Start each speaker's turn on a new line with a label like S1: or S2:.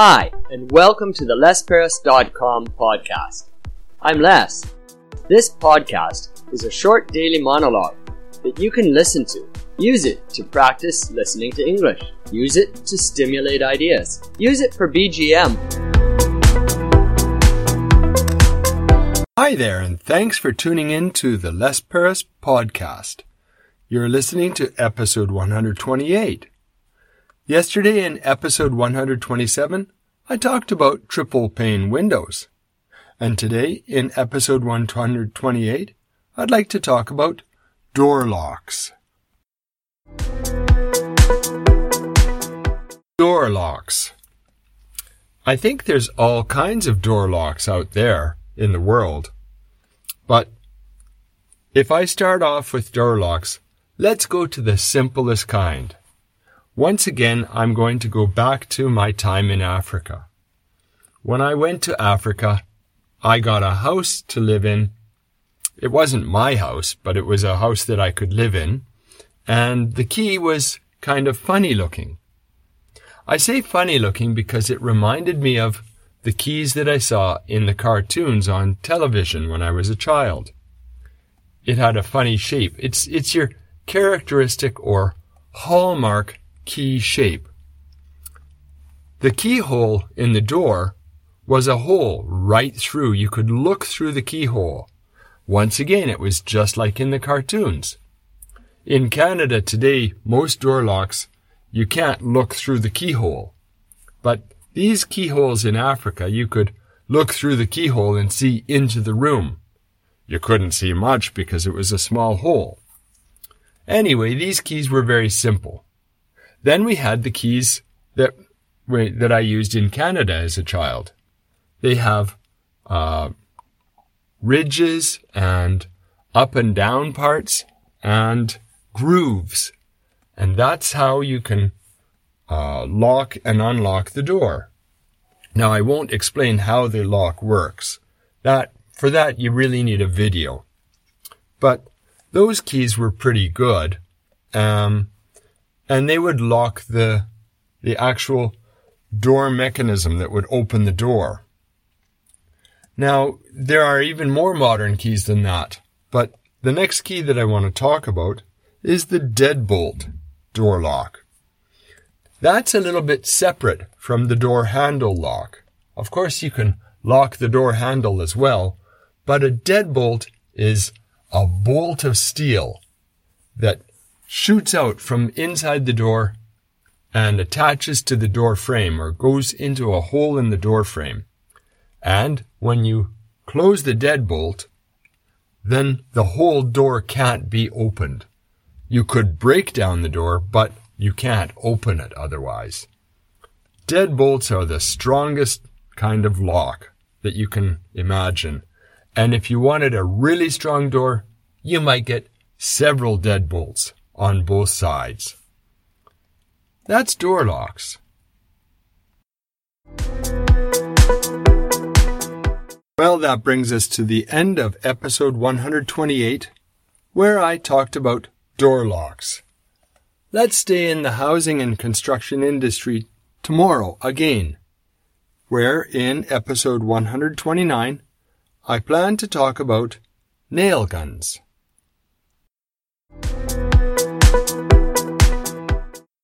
S1: Hi, and welcome to the LesPerras.com podcast. I'm Les. This podcast is a short daily monologue that you can listen to. Use it to practice listening to English. Use it to stimulate ideas. Use it for BGM.
S2: Hi there, and thanks for tuning in to the Les Perras podcast. You're listening to episode 128. Yesterday in episode 127, I talked about triple pane windows. And today in episode 128, I'd like to talk about door locks. Door locks. I think there's all kinds of door locks out there in the world. But if I start off with door locks, let's go to the simplest kind. Once again, I'm going to go back to my time in Africa. When I went to Africa, I got a house to live in. It wasn't my house, but it was a house that I could live in. And the key was kind of funny looking. I say funny looking because it reminded me of the keys that I saw in the cartoons on television when I was a child. It had a funny shape. It's, it's your characteristic or hallmark key shape. The keyhole in the door was a hole right through. You could look through the keyhole. Once again, it was just like in the cartoons. In Canada today, most door locks, you can't look through the keyhole. But these keyholes in Africa, you could look through the keyhole and see into the room. You couldn't see much because it was a small hole. Anyway, these keys were very simple. Then we had the keys that that I used in Canada as a child. They have uh, ridges and up and down parts and grooves, and that's how you can uh, lock and unlock the door. Now I won't explain how the lock works. That for that you really need a video. But those keys were pretty good. Um, and they would lock the the actual door mechanism that would open the door. Now, there are even more modern keys than that, but the next key that I want to talk about is the deadbolt door lock. That's a little bit separate from the door handle lock. Of course, you can lock the door handle as well, but a deadbolt is a bolt of steel that shoots out from inside the door and attaches to the door frame or goes into a hole in the door frame. And when you close the deadbolt, then the whole door can't be opened. You could break down the door, but you can't open it otherwise. Deadbolts are the strongest kind of lock that you can imagine. And if you wanted a really strong door, you might get several deadbolts on both sides. That's door locks. Well, that brings us to the end of episode 128, where I talked about door locks. Let's stay in the housing and construction industry tomorrow again, where in episode 129, I plan to talk about nail guns.